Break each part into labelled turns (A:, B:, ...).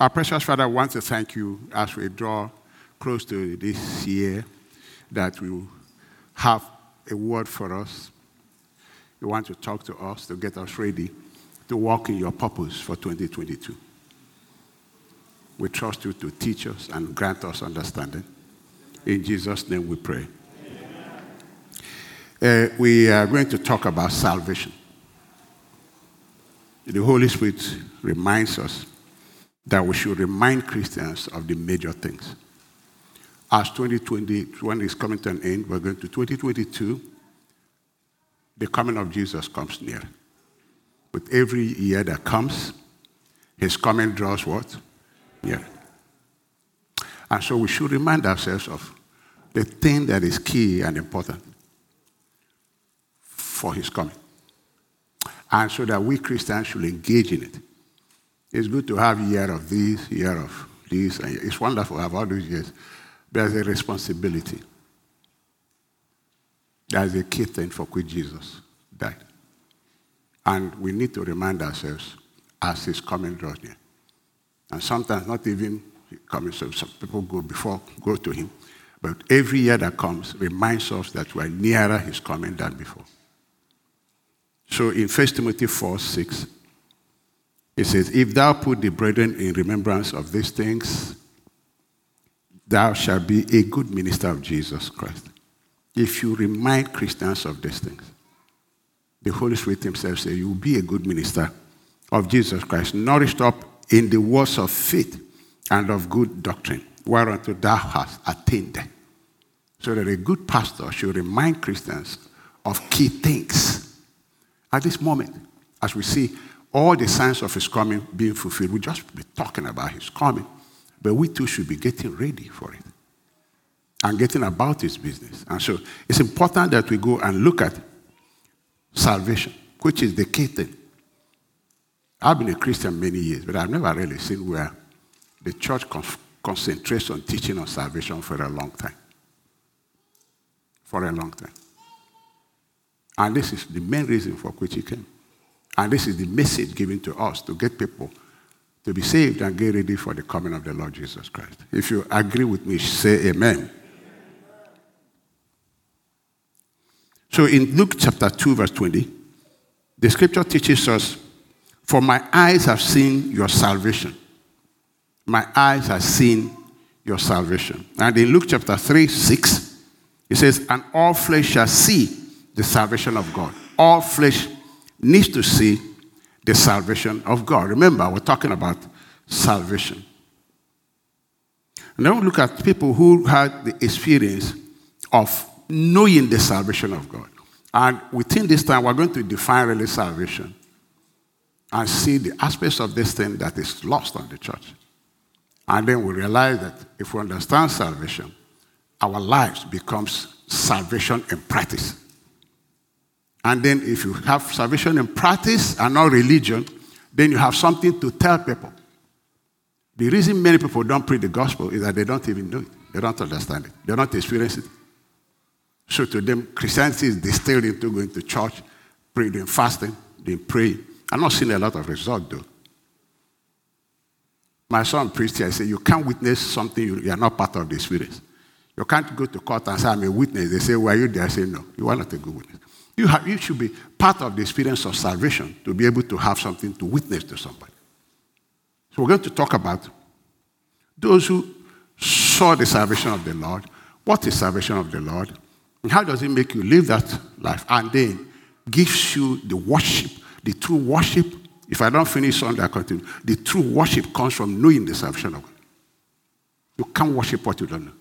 A: Our precious Father, wants to thank you as we draw close to this year that we have a word for us. You want to talk to us to get us ready to walk in your purpose for 2022. We trust you to teach us and grant us understanding. In Jesus' name we pray. Uh, we are going to talk about salvation. The Holy Spirit reminds us that we should remind Christians of the major things. As 2021 is coming to an end, we're going to 2022. The coming of Jesus comes near. With every year that comes, his coming draws what? Near. And so we should remind ourselves of the thing that is key and important for his coming. And so that we Christians should engage in it. It's good to have year of this, year of this, and it's wonderful to have all these years. But There's a responsibility. There's a key thing for which Jesus died. And we need to remind ourselves as his coming draws near. And sometimes not even coming, so some people go before, go to him. But every year that comes reminds us that we're nearer his coming than before. So in 1 Timothy 4 6, it says, If thou put the brethren in remembrance of these things, thou shalt be a good minister of Jesus Christ. If you remind Christians of these things, the Holy Spirit Himself says, You will be a good minister of Jesus Christ, nourished up in the words of faith and of good doctrine, whereunto thou hast attained. So that a good pastor should remind Christians of key things. At this moment, as we see all the signs of his coming being fulfilled, we just be talking about his coming. But we too should be getting ready for it and getting about his business. And so it's important that we go and look at salvation, which is the key thing. I've been a Christian many years, but I've never really seen where the church concentrates on teaching on salvation for a long time. For a long time. And this is the main reason for which he came. And this is the message given to us to get people to be saved and get ready for the coming of the Lord Jesus Christ. If you agree with me, say amen. So in Luke chapter 2, verse 20, the scripture teaches us, For my eyes have seen your salvation. My eyes have seen your salvation. And in Luke chapter 3, 6, it says, And all flesh shall see the salvation of God. All flesh needs to see the salvation of God. Remember, we're talking about salvation. And then we look at people who had the experience of knowing the salvation of God. And within this time, we're going to define really salvation and see the aspects of this thing that is lost on the church. And then we realize that if we understand salvation, our lives becomes salvation in practice. And then if you have salvation in practice and not religion, then you have something to tell people. The reason many people don't preach the gospel is that they don't even know it. They don't understand it. They don't experience it. So to them, Christianity is distilled into going to church, praying, fasting, then praying. I'm not seeing a lot of result though. My son preached here. I said, You can't witness something you, are not part of the experience. You can't go to court and say, I'm a witness. They say, Were you there? I say, No, you are not a good witness. You, have, you should be part of the experience of salvation to be able to have something to witness to somebody. So we're going to talk about those who saw the salvation of the Lord. What is salvation of the Lord? And how does it make you live that life? And then gives you the worship, the true worship. If I don't finish Sunday, I continue. The true worship comes from knowing the salvation of God. You can't worship what you don't know.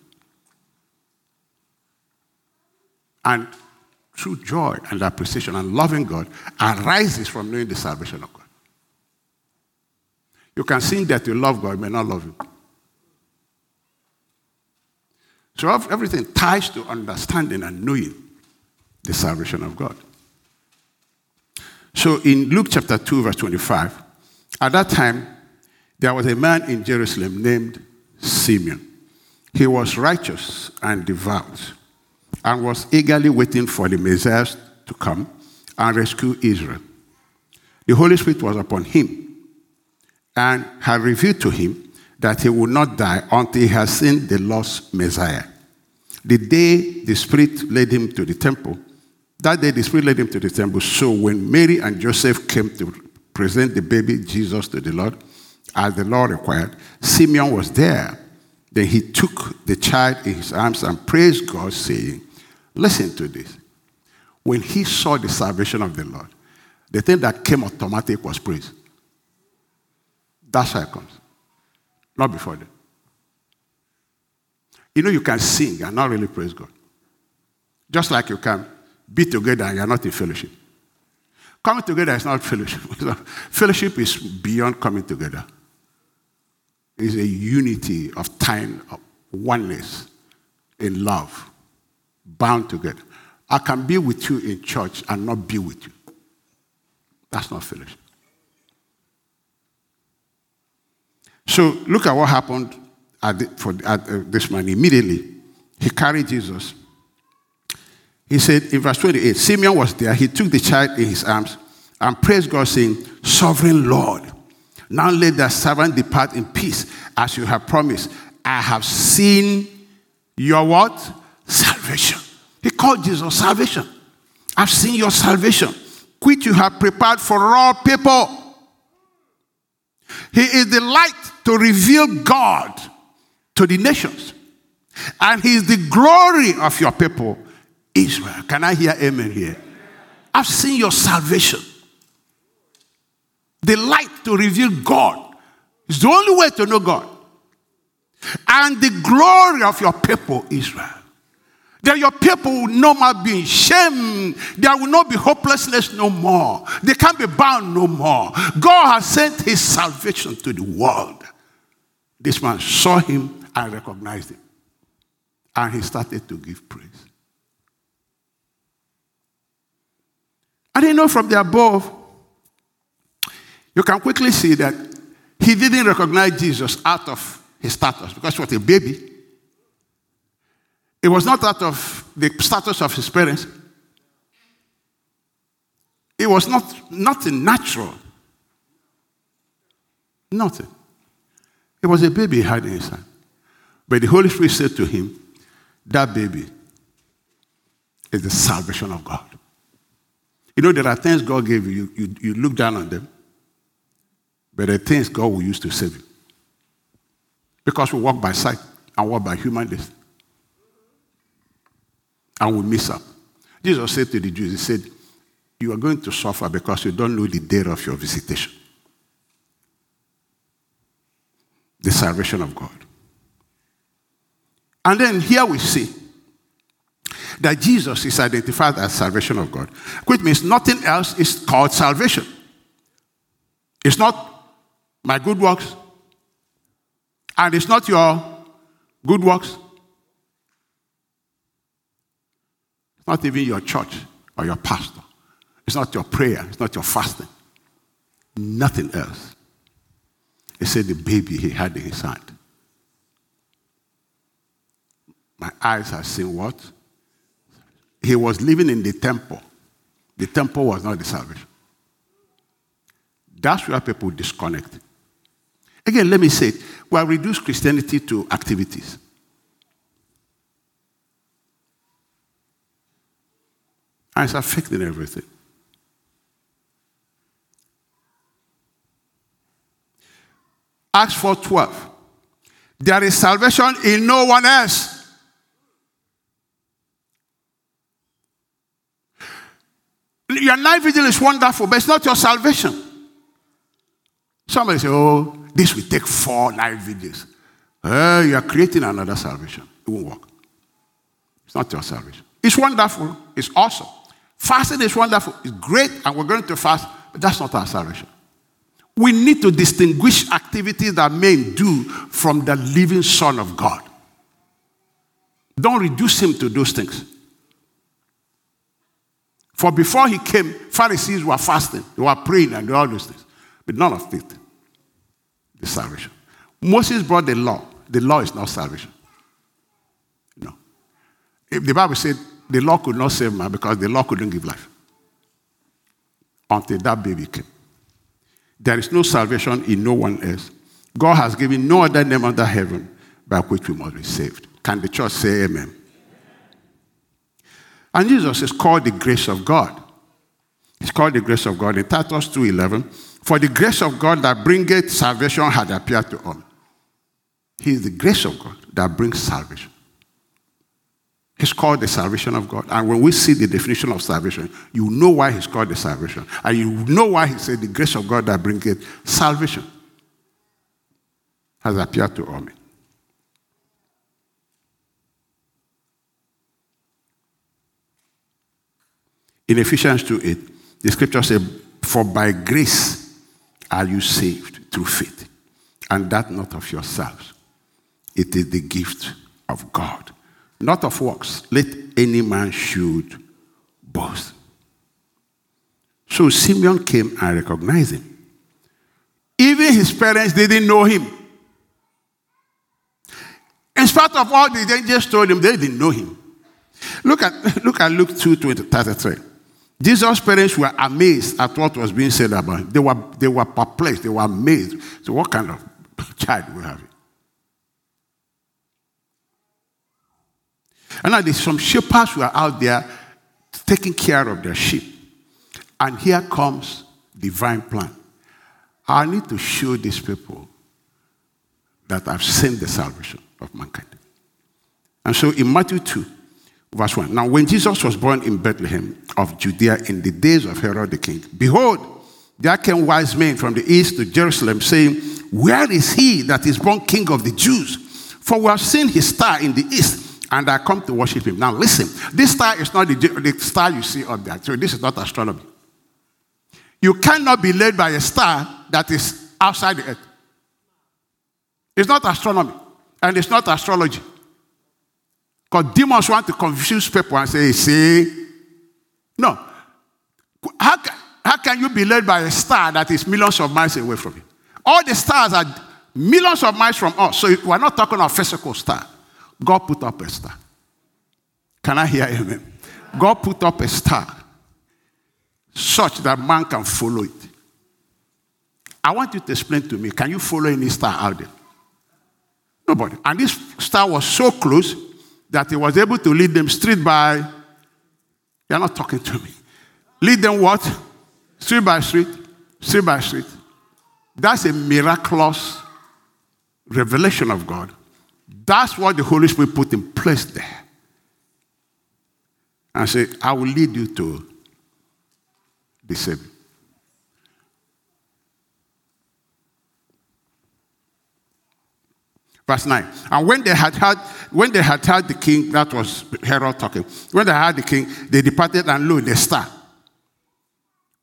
A: And true joy and appreciation and loving God arises from knowing the salvation of God. You can sing that you love God, you may not love Him. So everything ties to understanding and knowing the salvation of God. So in Luke chapter 2, verse 25, at that time, there was a man in Jerusalem named Simeon. He was righteous and devout and was eagerly waiting for the Messiah to come and rescue Israel. The Holy Spirit was upon him and had revealed to him that he would not die until he had seen the lost Messiah. The day the Spirit led him to the temple, that day the Spirit led him to the temple. So when Mary and Joseph came to present the baby Jesus to the Lord, as the Lord required, Simeon was there. Then he took the child in his arms and praised God, saying, Listen to this. When he saw the salvation of the Lord, the thing that came automatic was praise. That's how it comes. Not before then. You know, you can sing and not really praise God. Just like you can be together and you're not in fellowship. Coming together is not fellowship. fellowship is beyond coming together. It's a unity of time, of oneness, in love, bound together. I can be with you in church and not be with you. That's not fellowship. So look at what happened at the, for, at, uh, this man. Immediately, he carried Jesus. He said in verse 28, Simeon was there. He took the child in his arms and praised God, saying, Sovereign Lord, now let the servant depart in peace, as you have promised. I have seen your what? Salvation. He called Jesus salvation. I've seen your salvation, which you have prepared for all people. He is the light to reveal God to the nations. And He is the glory of your people, Israel. Can I hear amen here? I've seen your salvation. The light to reveal God is the only way to know God. And the glory of your people, Israel. That your people will no more be in shame. There will not be hopelessness no more. They can't be bound no more. God has sent his salvation to the world. This man saw him and recognized him. And he started to give praise. And you know from the above, you can quickly see that he didn't recognize Jesus out of his status because he was a baby. It was not out of the status of his parents. It was not nothing natural. Nothing. It was a baby he had in his hand. But the Holy Spirit said to him, That baby is the salvation of God. You know, there are things God gave you, you, you look down on them, but there are things God will use to save you. Because we walk by sight and walk by human list and we miss up. Jesus said to the Jews, He said, You are going to suffer because you don't know the day of your visitation. The salvation of God. And then here we see that Jesus is identified as salvation of God, which means nothing else is called salvation. It's not my good works, and it's not your good works, not even your church or your pastor. It's not your prayer. It's not your fasting. Nothing else. He said the baby he had in his hand. My eyes have seen what? He was living in the temple. The temple was not the salvation. That's where people disconnect. Again, let me say it. We have reduced Christianity to activities. And it's affecting everything. Acts 4:12. There is salvation in no one else. Your night vigil is wonderful, but it's not your salvation. Somebody say, Oh, this will take four night vigils. Uh, you are creating another salvation. It won't work. It's not your salvation. It's wonderful. It's awesome. Fasting is wonderful, it's great, and we're going to fast, but that's not our salvation. We need to distinguish activities that men do from the living Son of God. Don't reduce him to those things. For before he came, Pharisees were fasting, they were praying, and all those things. But none of it is salvation. Moses brought the law. The law is not salvation. No. If the Bible said the law could not save man because the law couldn't give life until that baby came. There is no salvation in no one else. God has given no other name under heaven by which we must be saved. Can the church say amen? And Jesus is called the grace of God. It's called the grace of God in Titus 2:11. For the grace of God that bringeth salvation had appeared to all. He is the grace of God that brings salvation. He's called the salvation of God. And when we see the definition of salvation, you know why he's called the salvation. And you know why he said the grace of God that bringeth salvation has appeared to all men. In Ephesians 2 8, the scripture says, For by grace are you saved through faith, and that not of yourselves. It is the gift of God, not of works. Let any man should boast. So Simeon came and recognized him. Even his parents didn't know him. In spite of all the angels told him, they didn't know him. Look at, look at Luke 2 33. Jesus' parents were amazed at what was being said about him. They were, they were perplexed, they were amazed. So, what kind of child we have? And now there's some shepherds who are out there taking care of their sheep. And here comes divine plan. I need to show these people that I've sent the salvation of mankind. And so in Matthew 2, verse 1, now when Jesus was born in Bethlehem of Judea in the days of Herod the king, behold, there came wise men from the east to Jerusalem saying, Where is he that is born king of the Jews? For we have seen his star in the east and I come to worship him. Now listen, this star is not the, the star you see up there. So this is not astronomy. You cannot be led by a star that is outside the earth. It's not astronomy. And it's not astrology. Because demons want to confuse people and say, see, no. How, how can you be led by a star that is millions of miles away from you? All the stars are millions of miles from us. So we're not talking of physical star. God put up a star. Can I hear amen? God put up a star such that man can follow it. I want you to explain to me can you follow any star out there? Nobody. And this star was so close that he was able to lead them straight by. You're not talking to me. Lead them what? Street by street, street by street. That's a miraculous revelation of God. That's what the Holy Spirit put in place there. And say, I will lead you to the Savior. Verse 9. And when they had heard, when they had heard the king, that was Herod talking, when they had the king, they departed and lo, the star,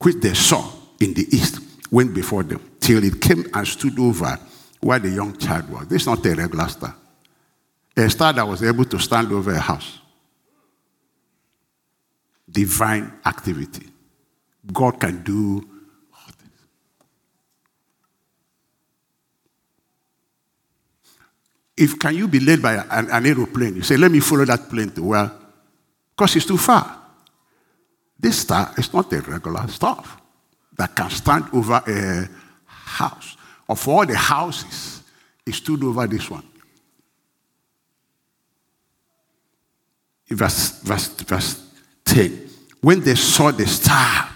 A: which they saw in the east, went before them, till it came and stood over where the young child was. This is not a regular star. A star that was able to stand over a house. Divine activity. God can do If can you be led by an, an aeroplane? You say, let me follow that plane to where? Because it's too far. This star is not a regular star that can stand over a house. Of all the houses, it stood over this one. Verse, verse, verse 10. When they saw the star,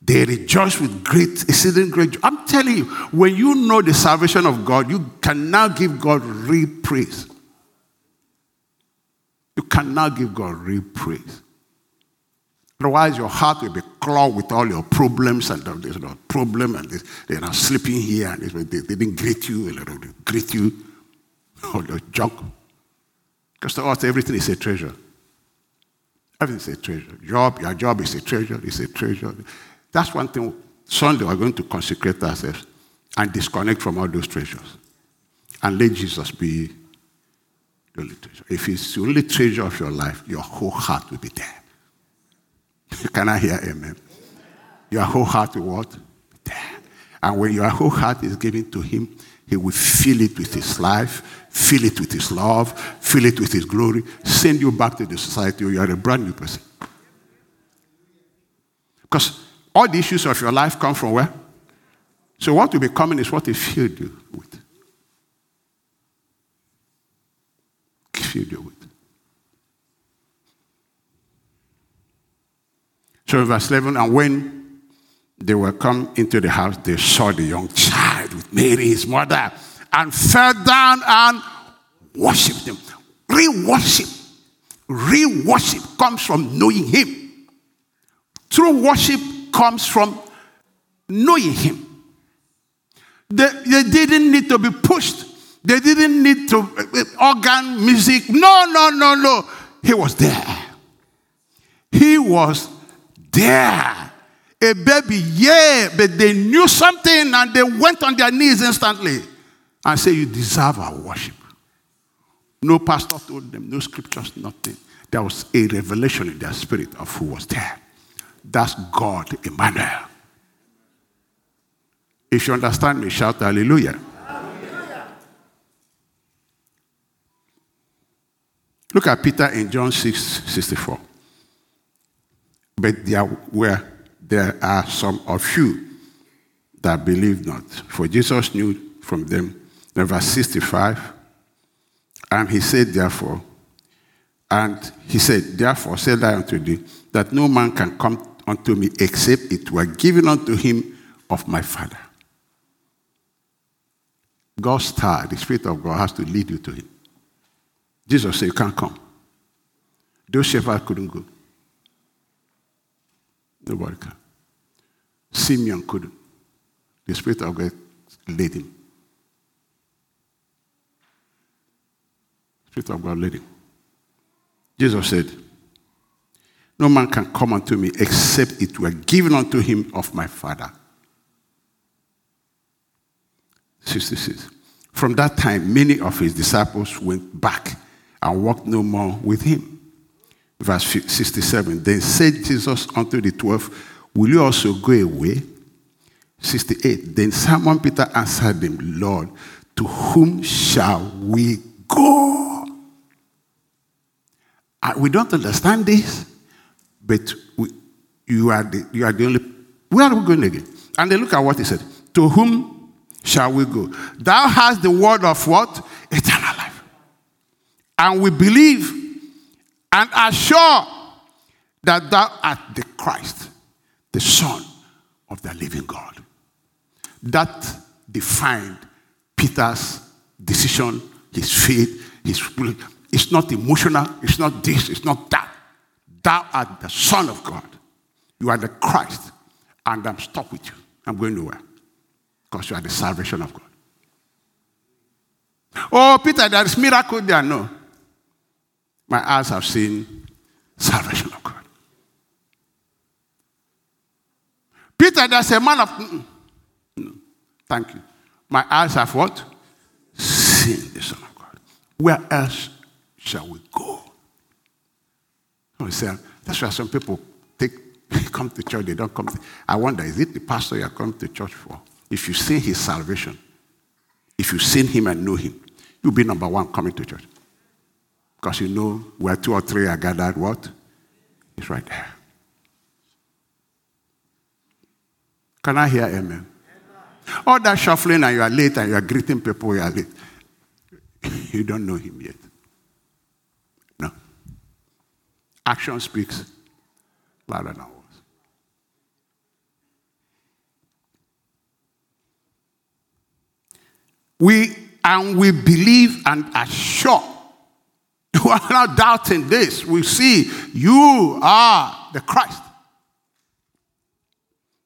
A: they rejoiced with great, exceeding great joy. I'm telling you, when you know the salvation of God, you can now give God real praise. You can now give God real praise. Otherwise, your heart will be clogged with all your problems and there's no problem and they're not sleeping here and they, they didn't greet you, they greet you, all the junk. Because to us, everything is a treasure. Is a treasure. Job, your job is a treasure, it's a treasure. That's one thing. Sunday, we're going to consecrate ourselves and disconnect from all those treasures and let Jesus be the only treasure. If it's the only treasure of your life, your whole heart will be there. Can I hear amen? Your whole heart will what? Be there. And when your whole heart is given to Him, He will fill it with His life, fill it with His love, fill it with His glory, send you back to the society where you are a brand new person. Because all the issues of your life come from where? So, what will be coming is what He filled you with. Filled you with. So, verse 11, and when they were come into the house, they saw the young child with Mary, his mother and fell down and worshipped him. Real worship, real worship comes from knowing him. True worship comes from knowing him. They, they didn't need to be pushed. They didn't need to uh, organ music. No, no, no, no. He was there. He was there. A baby, yeah, but they knew something and they went on their knees instantly and say, You deserve our worship. No pastor told them, no scriptures, nothing. There was a revelation in their spirit of who was there. That's God, Emmanuel. If you understand me, shout hallelujah. Look at Peter in John 6 64. But there were there are some of you that believe not. For Jesus knew from them, in verse 65, and he said, therefore, and he said, Therefore said I unto thee, that no man can come unto me except it were given unto him of my Father. God's star, the Spirit of God, has to lead you to him. Jesus said, You can't come. Those shepherds couldn't go. Nobody can. Simeon couldn't. The Spirit of God led him. Spirit of God him. Jesus said, No man can come unto me except it were given unto him of my Father. 66. From that time, many of his disciples went back and walked no more with him verse 67. Then said Jesus unto the twelve, Will you also go away? 68. Then Simon Peter answered him, Lord, to whom shall we go? We don't understand this, but we, you, are the, you are the only. Where are we going again? And they look at what he said. To whom shall we go? Thou hast the word of what? Eternal life. And we believe and are sure that thou art the Christ, the Son of the living God. That defined Peter's decision, his faith, his. It's not emotional, it's not this, it's not that. Thou art the Son of God. You are the Christ, and I'm stuck with you. I'm going nowhere because you are the salvation of God. Oh, Peter, there is miracle there. No. My eyes have seen salvation of God. Peter, there's a man of. No, thank you. My eyes have what? Seen the Son of God. Where else shall we go? Oh, say, that's why some people take, come to church, they don't come. To, I wonder, is it the pastor you coming to church for? If you see his salvation, if you've seen him and know him, you'll be number one coming to church. Because you know where two or three are gathered, what? It's right there. Can I hear amen? All that shuffling and you are late and you are greeting people, you are late. You don't know him yet. No. Action speaks louder than words. We and we believe and are sure we are not doubting this. We see you are the Christ,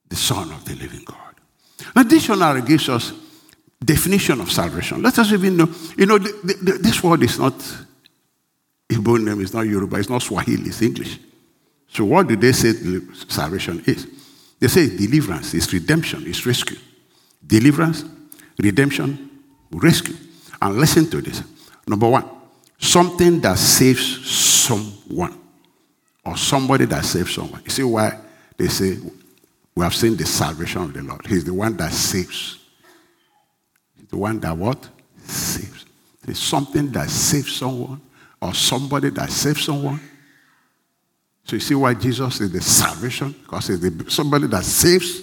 A: the Son of the living God. Now, dictionary gives us definition of salvation. Let us even know, you know, the, the, this word is not Igbo name, it's not Yoruba, it's not Swahili, it's English. So what do they say salvation is? They say deliverance, it's redemption, it's rescue. Deliverance, redemption, rescue. And listen to this. Number one, Something that saves someone or somebody that saves someone. You see why they say we have seen the salvation of the Lord. He's the one that saves. He's the one that what? Saves. It's something that saves someone or somebody that saves someone. So you see why Jesus is the salvation? Because he's the, somebody that saves.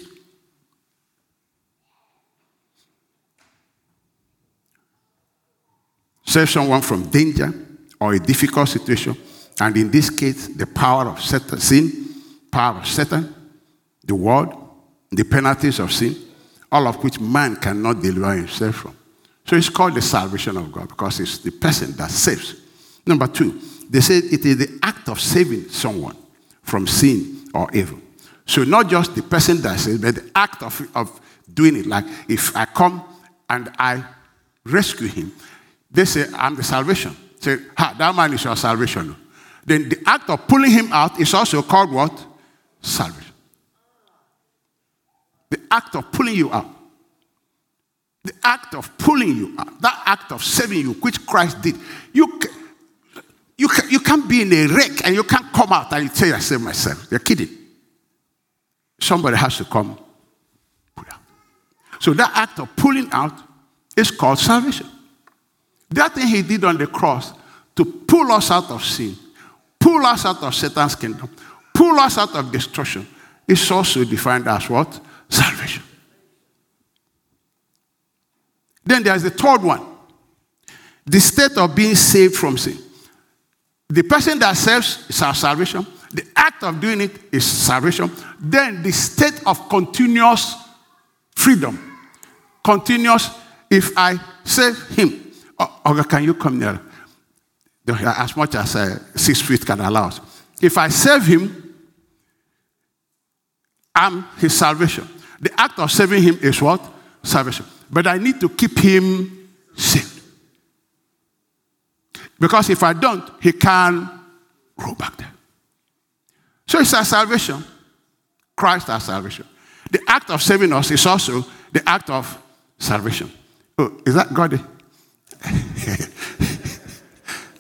A: Save someone from danger or a difficult situation. And in this case, the power of Satan, sin, power of Satan, the world, the penalties of sin, all of which man cannot deliver himself from. So it's called the salvation of God because it's the person that saves. Number two, they say it is the act of saving someone from sin or evil. So not just the person that saves, but the act of, of doing it. Like if I come and I rescue him, they say, I'm the salvation. Say, ha, that man is your salvation. Then the act of pulling him out is also called what? Salvation. The act of pulling you out. The act of pulling you out. That act of saving you, which Christ did. You, you, can, you can't be in a wreck and you can't come out and you tell yourself, myself. You're kidding. Somebody has to come pull out. So that act of pulling out is called salvation. That thing he did on the cross to pull us out of sin, pull us out of Satan's kingdom, pull us out of destruction, is also defined as what? Salvation. Then there's the third one the state of being saved from sin. The person that saves is our salvation. The act of doing it is salvation. Then the state of continuous freedom. Continuous, if I save him, or, can you come near? As much as uh, six feet can allow us. If I save him, I'm his salvation. The act of saving him is what? Salvation. But I need to keep him saved. Because if I don't, he can go back there. So it's our salvation. Christ our salvation. The act of saving us is also the act of salvation. Oh, is that God?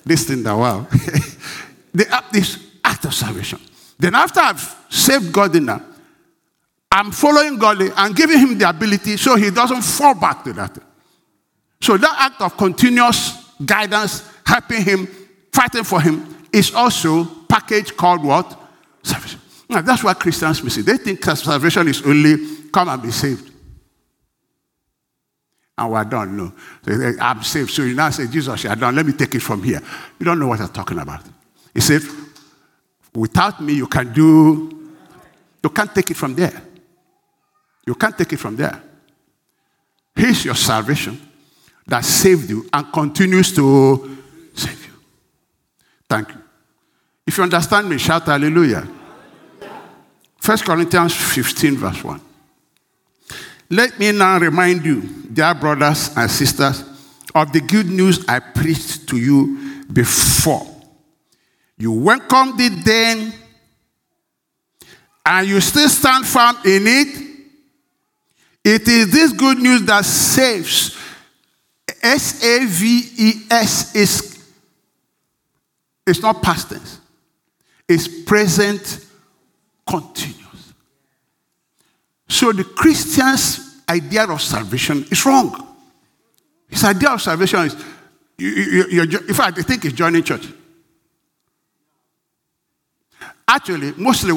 A: this thing that wow. the act, this act of salvation. Then after I've saved God in I'm following God and giving him the ability so he doesn't fall back to that. So that act of continuous guidance, helping him, fighting for him, is also package called what? Salvation. Now, that's why Christians miss. They think salvation is only come and be saved. And we're done. No. I'm saved. So you now say, Jesus, you're done. Let me take it from here. You don't know what I'm talking about. He said, without me, you can do, you can't take it from there. You can't take it from there. Here's your salvation that saved you and continues to save you. Thank you. If you understand me, shout hallelujah. 1 Corinthians 15, verse 1. Let me now remind you, dear brothers and sisters, of the good news I preached to you before. You welcomed it then, and you still stand firm in it. It is this good news that saves. S A V E S is it's not past tense it's present continuous. So the Christian's idea of salvation is wrong. His idea of salvation is, you, you, in fact, I think it's joining church. Actually, mostly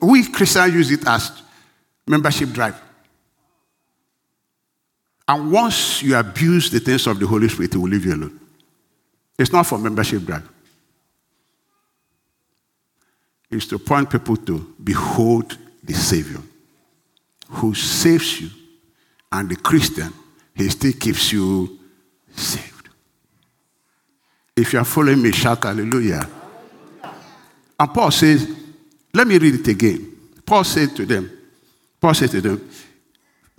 A: we Christians use it as membership drive. And once you abuse the things of the Holy Spirit, He will leave you alone. It's not for membership drive is to point people to behold the Savior who saves you, and the Christian, he still keeps you saved. If you are following me, shout hallelujah. And Paul says, let me read it again. Paul said to them, Paul said to them,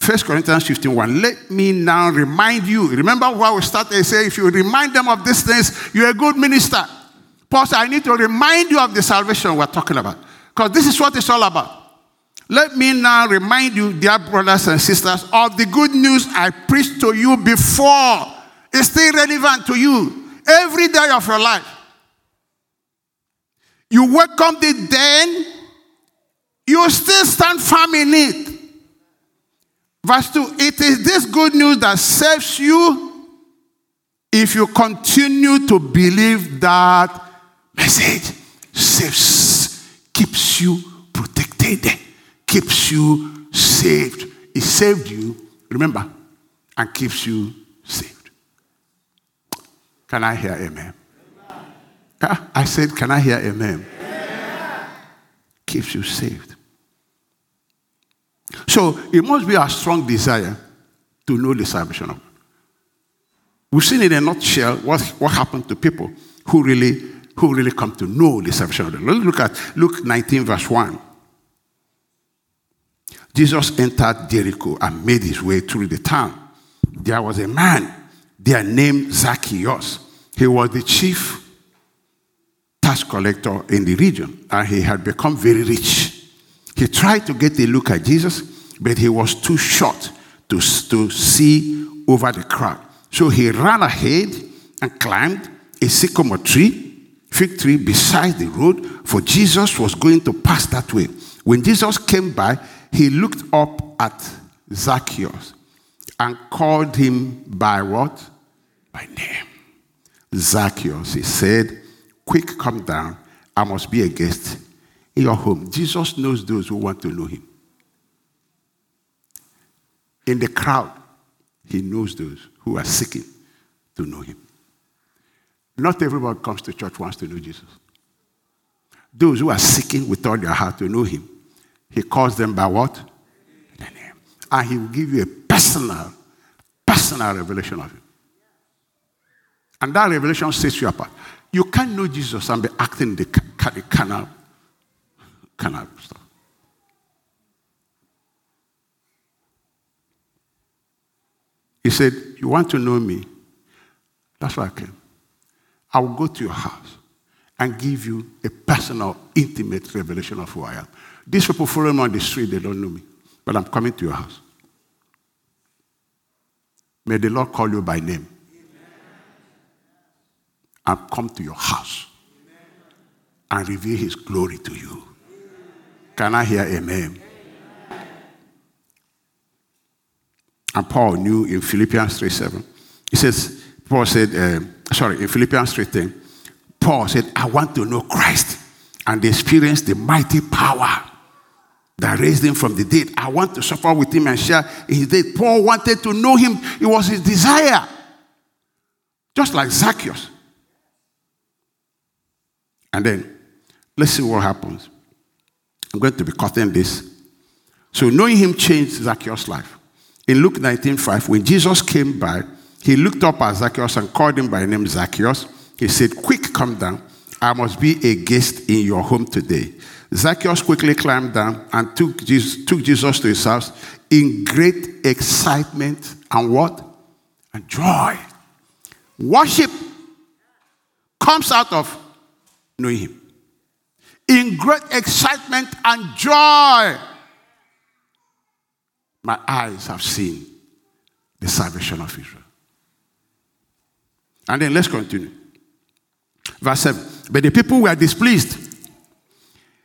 A: 1 Corinthians 15 1, let me now remind you. Remember why we started saying, if you remind them of these things, you're a good minister. Paul said, I need to remind you of the salvation we're talking about. Because this is what it's all about. Let me now remind you, dear brothers and sisters, of the good news I preached to you before. It's still relevant to you every day of your life. You welcomed it then, you still stand firm in it. Verse 2 It is this good news that saves you if you continue to believe that message saves, keeps you protected, keeps you saved. It saved you, remember, and keeps you saved. Can I hear amen? I said, Can I hear amen? Keeps you saved. So it must be a strong desire to know the salvation of God. We've seen in a nutshell what, what happened to people who really, who really come to know the salvation of God. Let's look at Luke 19, verse 1. Jesus entered Jericho and made his way through the town. There was a man there named Zacchaeus. He was the chief tax collector in the region and he had become very rich. He tried to get a look at Jesus, but he was too short to, to see over the crowd. So he ran ahead and climbed a sycamore tree, fig tree beside the road, for Jesus was going to pass that way. When Jesus came by, he looked up at Zacchaeus and called him by what? By name. Zacchaeus, he said, Quick, come down. I must be a guest in your home. Jesus knows those who want to know him. In the crowd, he knows those who are seeking to know him. Not everybody comes to church wants to know Jesus. Those who are seeking with all their heart to know him, he calls them by what? The name. And he will give you a personal, personal revelation of him. And that revelation sets you apart. You can't know Jesus and be acting the, the canal, canal stuff. He said, You want to know me? That's why I came. I will go to your house and give you a personal, intimate revelation of who I am. These people following me on the street, they don't know me. But I'm coming to your house. May the Lord call you by name and come to your house and reveal his glory to you. Can I hear amen? And Paul knew in Philippians 3 7. He says, Paul said, uh, sorry, in Philippians 3 10, Paul said, I want to know Christ and experience the mighty power that raised him from the dead. I want to suffer with him and share his death. Paul wanted to know him, it was his desire. Just like Zacchaeus. And then, let's see what happens. I'm going to be cutting this. So, knowing him changed Zacchaeus' life. In Luke 19:5, when Jesus came by, he looked up at Zacchaeus and called him by name Zacchaeus. He said, Quick, come down. I must be a guest in your home today. Zacchaeus quickly climbed down and took Jesus, took Jesus to his house in great excitement and what? And joy. Worship comes out of knowing him. In great excitement and joy. My eyes have seen the salvation of Israel. And then let's continue. Verse 7. But the people were displeased.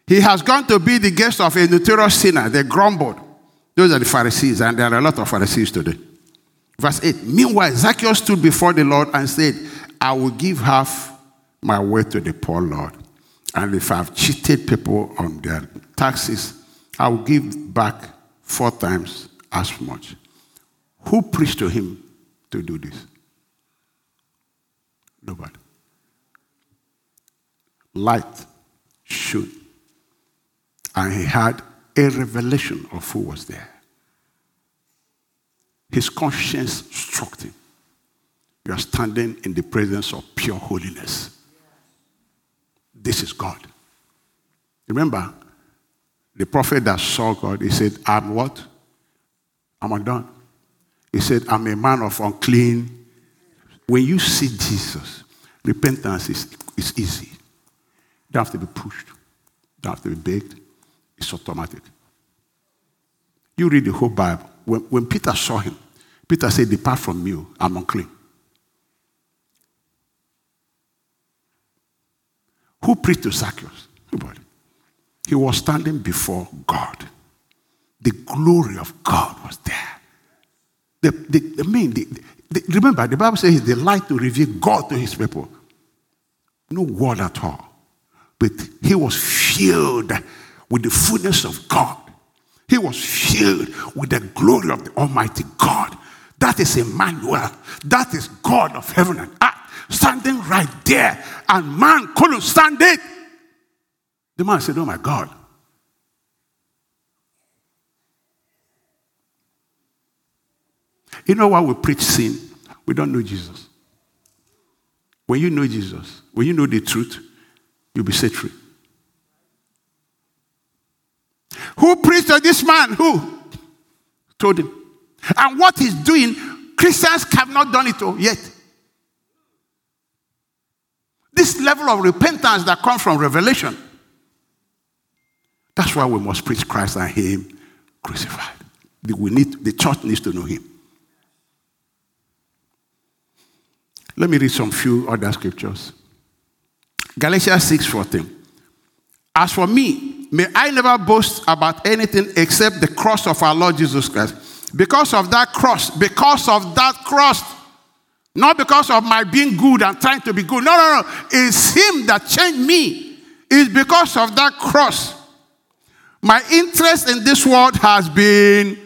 A: He has gone to be the guest of a notorious sinner. They grumbled. Those are the Pharisees, and there are a lot of Pharisees today. Verse 8. Meanwhile, Zacchaeus stood before the Lord and said, I will give half my wealth to the poor Lord. And if I've cheated people on their taxes, I will give back four times as much. Who preached to him to do this? Nobody. Light shone. And he had a revelation of who was there. His conscience struck him. You are standing in the presence of pure holiness. This is God. Remember, the prophet that saw God, he said, I'm what? I'm undone. He said, I'm a man of unclean. When you see Jesus, repentance is, is easy. You don't have to be pushed. You don't have to be begged. It's automatic. You read the whole Bible. When, when Peter saw him, Peter said, Depart from me, I'm unclean. Who preached to Zacchaeus? Nobody. He was standing before God. The glory of God was there. The, the, the main, the, remember, the Bible says the light to reveal God to his people. No word at all. But he was filled with the fullness of God. He was filled with the glory of the Almighty God. That is Emmanuel. That is God of heaven and earth standing right there and man couldn't stand it. The man said, Oh my God. You know why we preach sin? We don't know Jesus. When you know Jesus, when you know the truth, you'll be set free. Who preached to this man? Who? Told him. And what he's doing, Christians have not done it yet. This level of repentance that comes from revelation. That's why we must preach Christ and Him crucified. We need, the church needs to know Him. Let me read some few other scriptures. Galatians 6:14. As for me, may I never boast about anything except the cross of our Lord Jesus Christ. Because of that cross, because of that cross, not because of my being good and trying to be good. No, no, no. It's Him that changed me. It's because of that cross. My interest in this world has been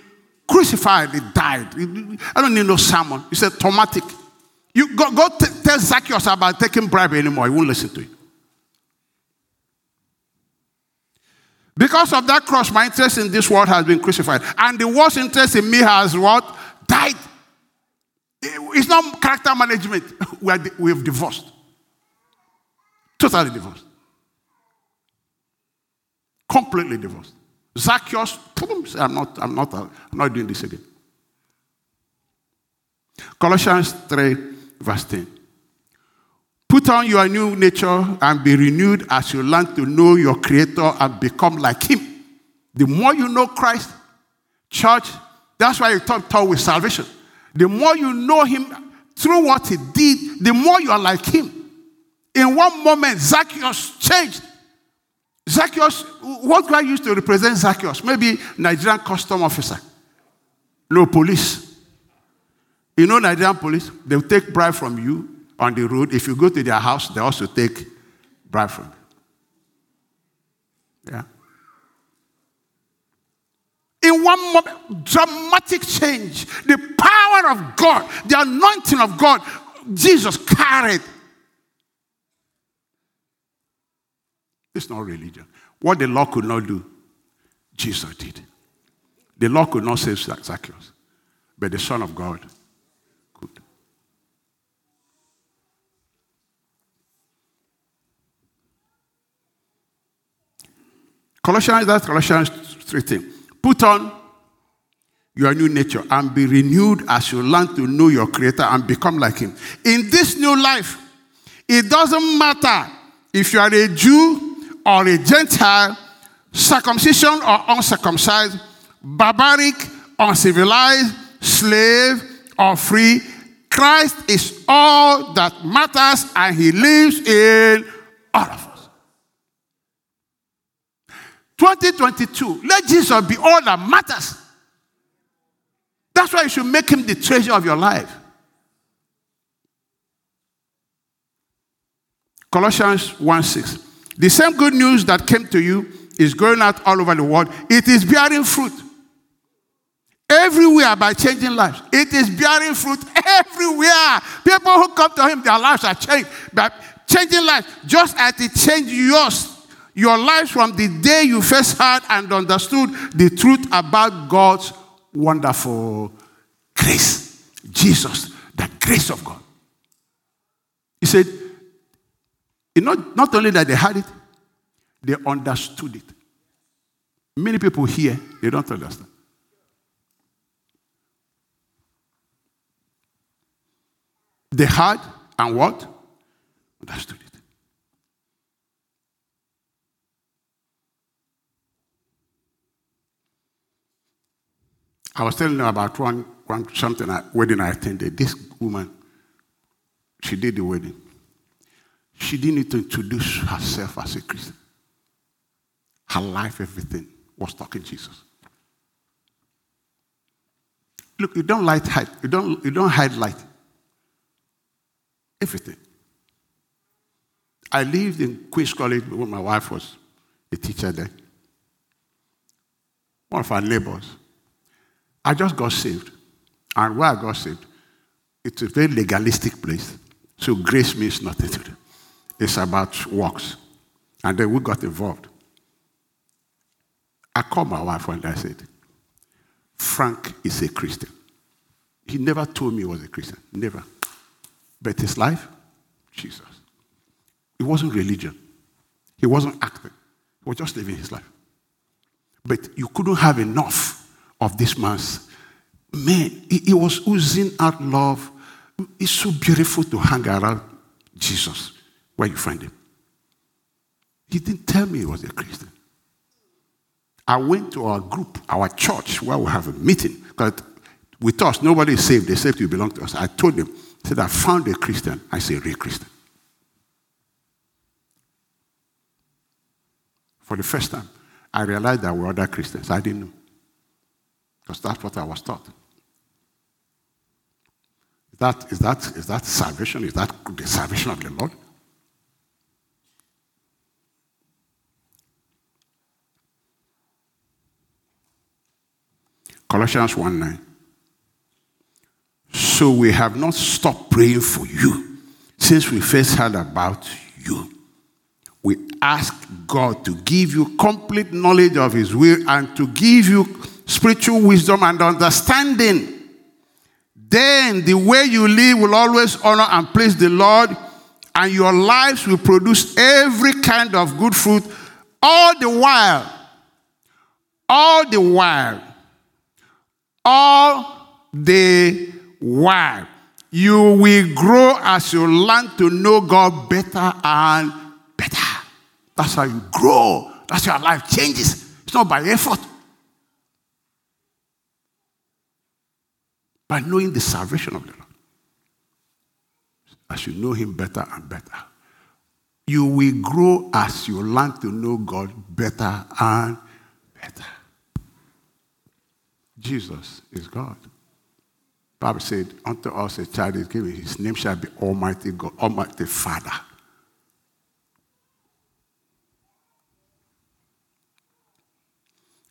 A: crucified. It died. I don't need no sermon. It's a traumatic. You go, go t- tell Zacchaeus about taking bribe anymore. He won't listen to you. Because of that cross, my interest in this world has been crucified. And the worst interest in me has what? Died. It's not character management. We, are, we have divorced. Totally divorced. Completely divorced. Zacchaeus, I'm not, I'm not, I'm not doing this again. Colossians 3, verse 10. Put on your new nature and be renewed as you learn to know your Creator and become like Him. The more you know Christ, church, that's why you talk, talk with salvation. The more you know Him through what He did, the more you are like Him. In one moment, Zacchaeus changed. Zacchaeus, what guy used to represent Zacchaeus? Maybe Nigerian custom officer. No police. You know Nigerian police? They'll take bribe from you on the road. If you go to their house, they also take bribe from you. Yeah. In one moment, dramatic change. The power of God, the anointing of God, Jesus carried It's not religion. What the law could not do, Jesus did. The law could not save Zacchaeus, but the Son of God Colossians, that's Colossians 3 Put on your new nature and be renewed as you learn to know your Creator and become like Him. In this new life, it doesn't matter if you are a Jew or a Gentile, circumcision or uncircumcised, barbaric, uncivilized, slave or free, Christ is all that matters and he lives in all of us. 2022, let Jesus be all that matters. That's why you should make him the treasure of your life. Colossians 1 6. The same good news that came to you is going out all over the world. It is bearing fruit. Everywhere by changing lives. It is bearing fruit everywhere. People who come to him, their lives are changed. by changing lives, just as it changed yours, your lives from the day you first heard and understood the truth about God's wonderful grace. Jesus, the grace of God. He said, not, not only that they had it, they understood it. Many people here, they don't understand. They had and what? Understood it. I was telling them about one, one something wedding I attended. This woman, she did the wedding. She didn't need to introduce herself as a Christian. Her life, everything was talking Jesus. Look, you don't light hide. You don't, you don't hide light. Everything. I lived in Queen's College when my wife was a teacher there. One of our neighbors. I just got saved. And where I got saved, it's a very legalistic place. So grace means nothing to them. it's about works. And then we got involved. I called my wife and I said, Frank is a Christian. He never told me he was a Christian. Never. But his life, Jesus. It wasn't religion. He wasn't acting. He was just living his life. But you couldn't have enough of this man's. Man, he, was oozing out love. It's so beautiful to hang around Jesus where you find him. He didn't tell me he was a Christian. I went to our group, our church, where we have a meeting. Because with us, nobody is saved except you belong to us. I told them, I said, I found a Christian. I say, real Christian. For the first time, I realized there were other Christians. I didn't know. Because that's what I was taught. Is that, is, that, is that salvation? Is that the salvation of the Lord? Colossians 1 9. So we have not stopped praying for you since we first heard about you. We ask God to give you complete knowledge of His will and to give you spiritual wisdom and understanding. Then the way you live will always honor and please the Lord, and your lives will produce every kind of good fruit all the while. All the while all the while. You will grow as you learn to know God better and better. That's how you grow. That's how your life changes. It's not by effort. By knowing the salvation of the Lord. As you know Him better and better. You will grow as you learn to know God better and better. Jesus is God. The Bible said, Unto us a child is given, his name shall be Almighty God, Almighty Father.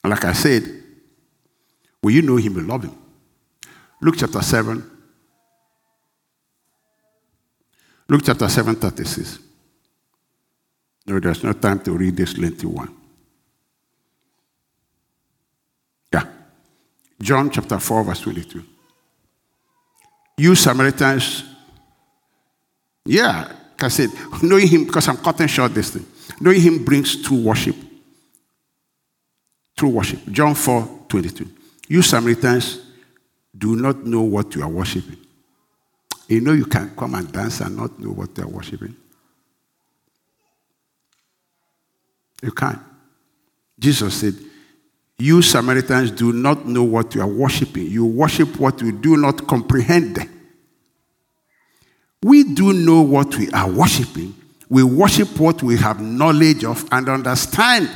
A: And like I said, will you know him and love him? Luke chapter 7. Luke chapter 7, 36. No, there's no time to read this lengthy one. Yeah. John chapter 4, verse 22. You Samaritans, yeah, like I said, knowing him, because I'm cutting short this thing, knowing him brings true worship. True worship. John 4, 22. You Samaritans do not know what you are worshiping. You know you can come and dance and not know what they are worshiping. You can't. Jesus said, you Samaritans do not know what you are worshiping. You worship what you do not comprehend. We do know what we are worshiping. We worship what we have knowledge of and understand.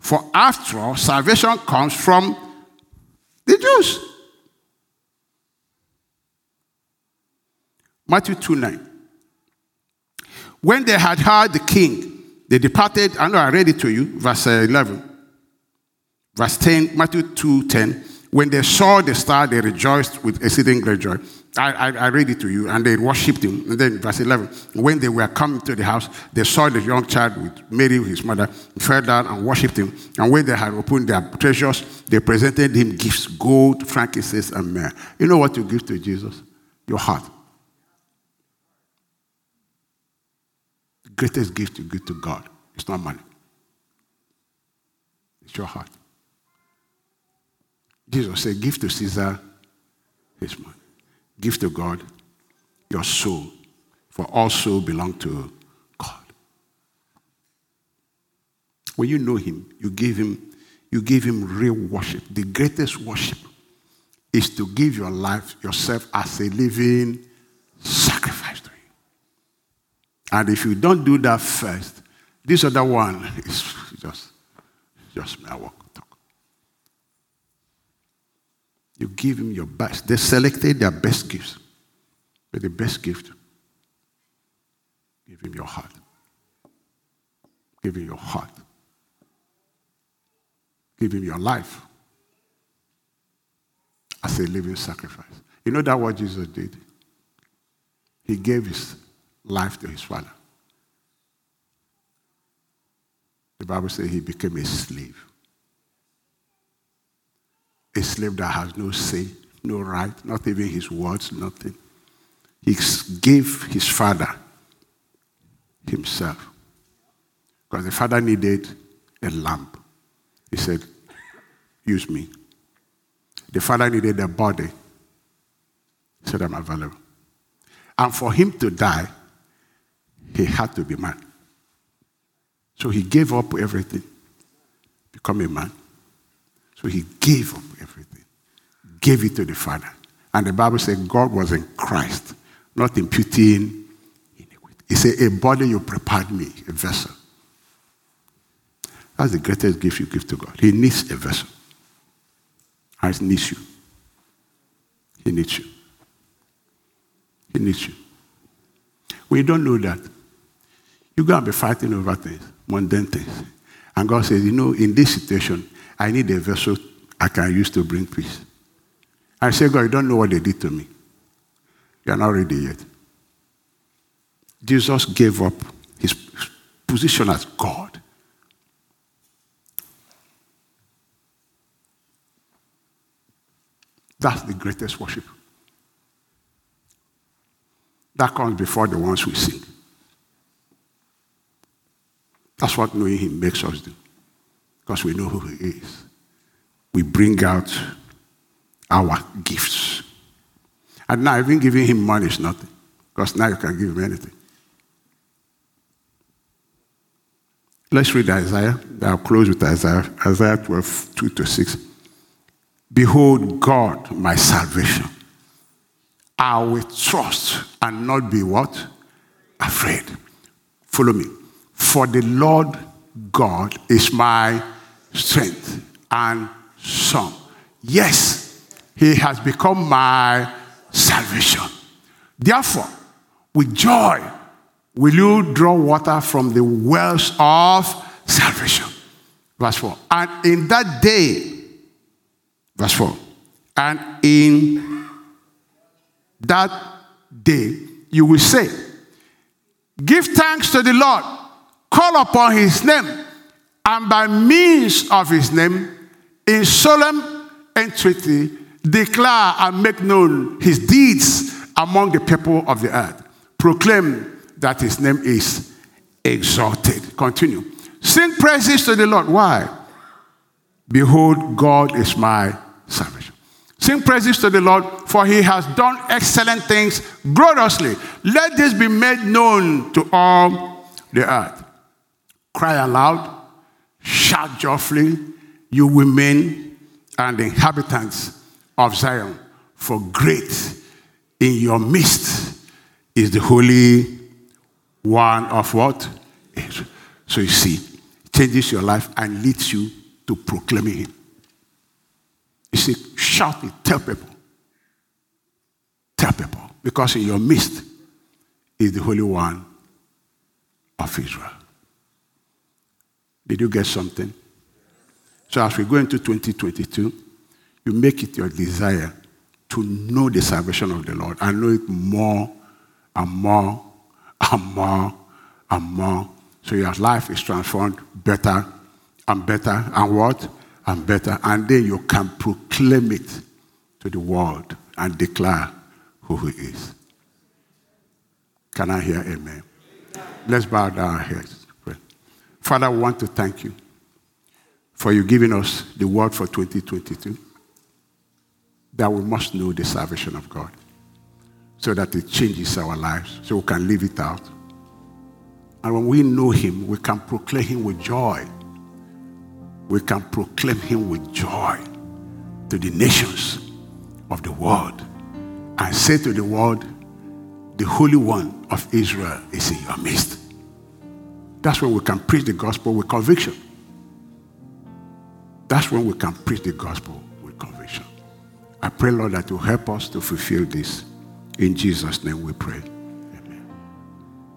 A: For after all, salvation comes from the Jews. Matthew 2 9. When they had heard the king, they departed. I know I read it to you, verse uh, 11. Verse 10, Matthew 2 10. When they saw the star, they rejoiced with exceeding great joy. I, I, I, read it to you, and they worshipped him. And then, verse 11, when they were coming to the house, they saw the young child with Mary, his mother, fell down and worshipped him. And when they had opened their treasures, they presented him gifts gold, frankincense, and myrrh. You know what you give to Jesus? Your heart. Greatest gift you give to God is not money, it's your heart. Jesus said, Give to Caesar his money. Give to God your soul, for all soul belong to God. When you know him, you give him, you give him real worship. The greatest worship is to give your life, yourself as a living sacrifice. And if you don't do that first, this other one is just, just mere work. You give him your best. They selected their best gifts. But the best gift, give him your heart. Give him your heart. Give him your life as a living sacrifice. You know that what Jesus did? He gave his life to his Father. The Bible says he became a slave. A slave that has no say, no right, not even his words, nothing. He gave his father himself. Because the father needed a lamp. He said, Use me. The father needed a body. He said, I'm available. And for him to die, he had to be man. So he gave up everything, become a man. So he gave up everything, gave it to the Father. And the Bible said God was in Christ, not imputing. He said, A body you prepared me, a vessel. That's the greatest gift you give to God. He needs a vessel. He needs you. He needs you. He needs you. We don't know that. You're going to be fighting over things, mundane things. And God says, You know, in this situation, I need a vessel I can use to bring peace. I say, God, you don't know what they did to me. You're not ready yet. Jesus gave up his position as God. That's the greatest worship. That comes before the ones we sing. That's what knowing Him makes us do. Because we know who He is. We bring out our gifts. And now, even giving Him money is nothing. Because now you can give Him anything. Let's read Isaiah. I'll close with Isaiah. Isaiah 12, 2 to 6. Behold, God, my salvation. I will trust and not be what? Afraid. Follow me. For the Lord God is my strength and song. Yes, he has become my salvation. Therefore, with joy, will you draw water from the wells of salvation. Verse 4. And in that day, verse 4, and in that day, you will say, Give thanks to the Lord call upon his name, and by means of his name, in solemn entreaty, declare and make known his deeds among the people of the earth. Proclaim that his name is exalted. Continue. Sing praises to the Lord. Why? Behold, God is my salvation. Sing praises to the Lord, for he has done excellent things gloriously. Let this be made known to all the earth. Cry aloud, shout joyfully, you women and the inhabitants of Zion, for great in your midst is the Holy One of what? So you see, changes your life and leads you to proclaiming Him. You see, shout it, tell people. Tell people. Because in your midst is the Holy One of Israel. Did you get something? So as we go into 2022, you make it your desire to know the salvation of the Lord and know it more and more and more and more. So your life is transformed better and better and what? And better. And then you can proclaim it to the world and declare who he is. Can I hear amen? Let's bow down our heads. Father, we want to thank you for you giving us the word for 2022 that we must know the salvation of God so that it changes our lives so we can live it out. And when we know Him, we can proclaim Him with joy. We can proclaim Him with joy to the nations of the world and say to the world, the Holy One of Israel is in your midst. That's when we can preach the gospel with conviction. That's when we can preach the gospel with conviction. I pray, Lord, that you help us to fulfill this. In Jesus' name we pray.